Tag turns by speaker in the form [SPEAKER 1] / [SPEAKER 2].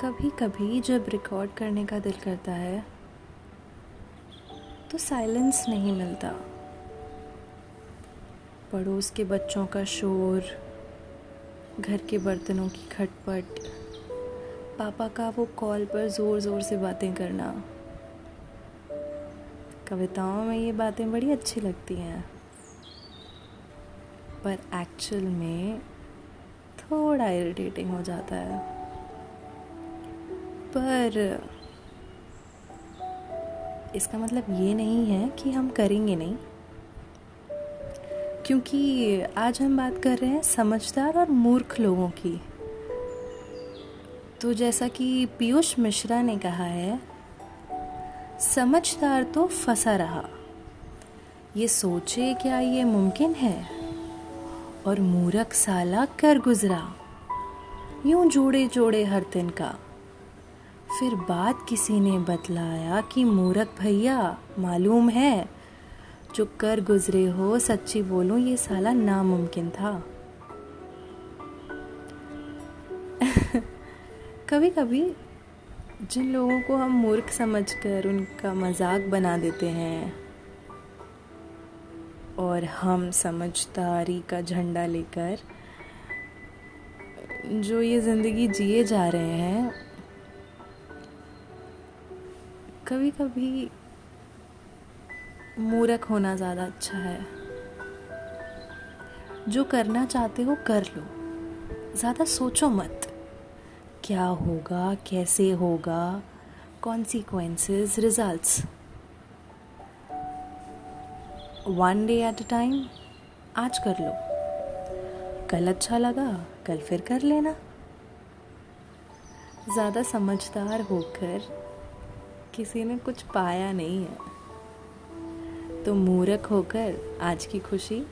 [SPEAKER 1] कभी कभी जब रिकॉर्ड करने का दिल करता है तो साइलेंस नहीं मिलता। पड़ोस के बच्चों का शोर, घर के बर्तनों की खटपट, पापा का वो कॉल पर ज़ोर ज़ोर से बातें करना। कविताओं में ये बातें बड़ी अच्छी लगती हैं, पर एक्चुअल में थोड़ा इरिटेटिंग हो जाता है। पर इसका मतलब ये नहीं है कि हम करेंगे नहीं। क्योंकि आज हम बात कर रहे हैं समझदार और मूर्ख लोगों की। तो जैसा कि पीयूष मिश्रा ने कहा है, समझदार तो फंसा रहा। ये सोचे क्या ये मुमकिन है? और मूरख साला कर गुजरा। यूँ जोड़े जोड़े हर दिन का। फिर बात किसी ने बतलाया कि मूरख भैया, मालूम है, जो कर गुजरे हो, सच्ची बोलो, ये साला नामुमकिन था। कभी कभी जिन लोगों को हम मूर्ख समझकर उनका मज़ाक बना देते हैं, और हम समझदारी का झंडा लेकर जो ये ज़िंदगी जिए जा रहे हैं कभी कभी मूर्ख होना ज़्यादा अच्छा है। जो करना चाहते हो कर लो। ज़्यादा सोचो मत। क्या होगा, कैसे होगा? Consequences results one day at a time आज कर लो। कल अच्छा लगा, कल फिर कर लेना। ज़्यादा समझदार होकर किसी ने कुछ पाया नहीं है। तो मूर्ख होकर आज की खुशी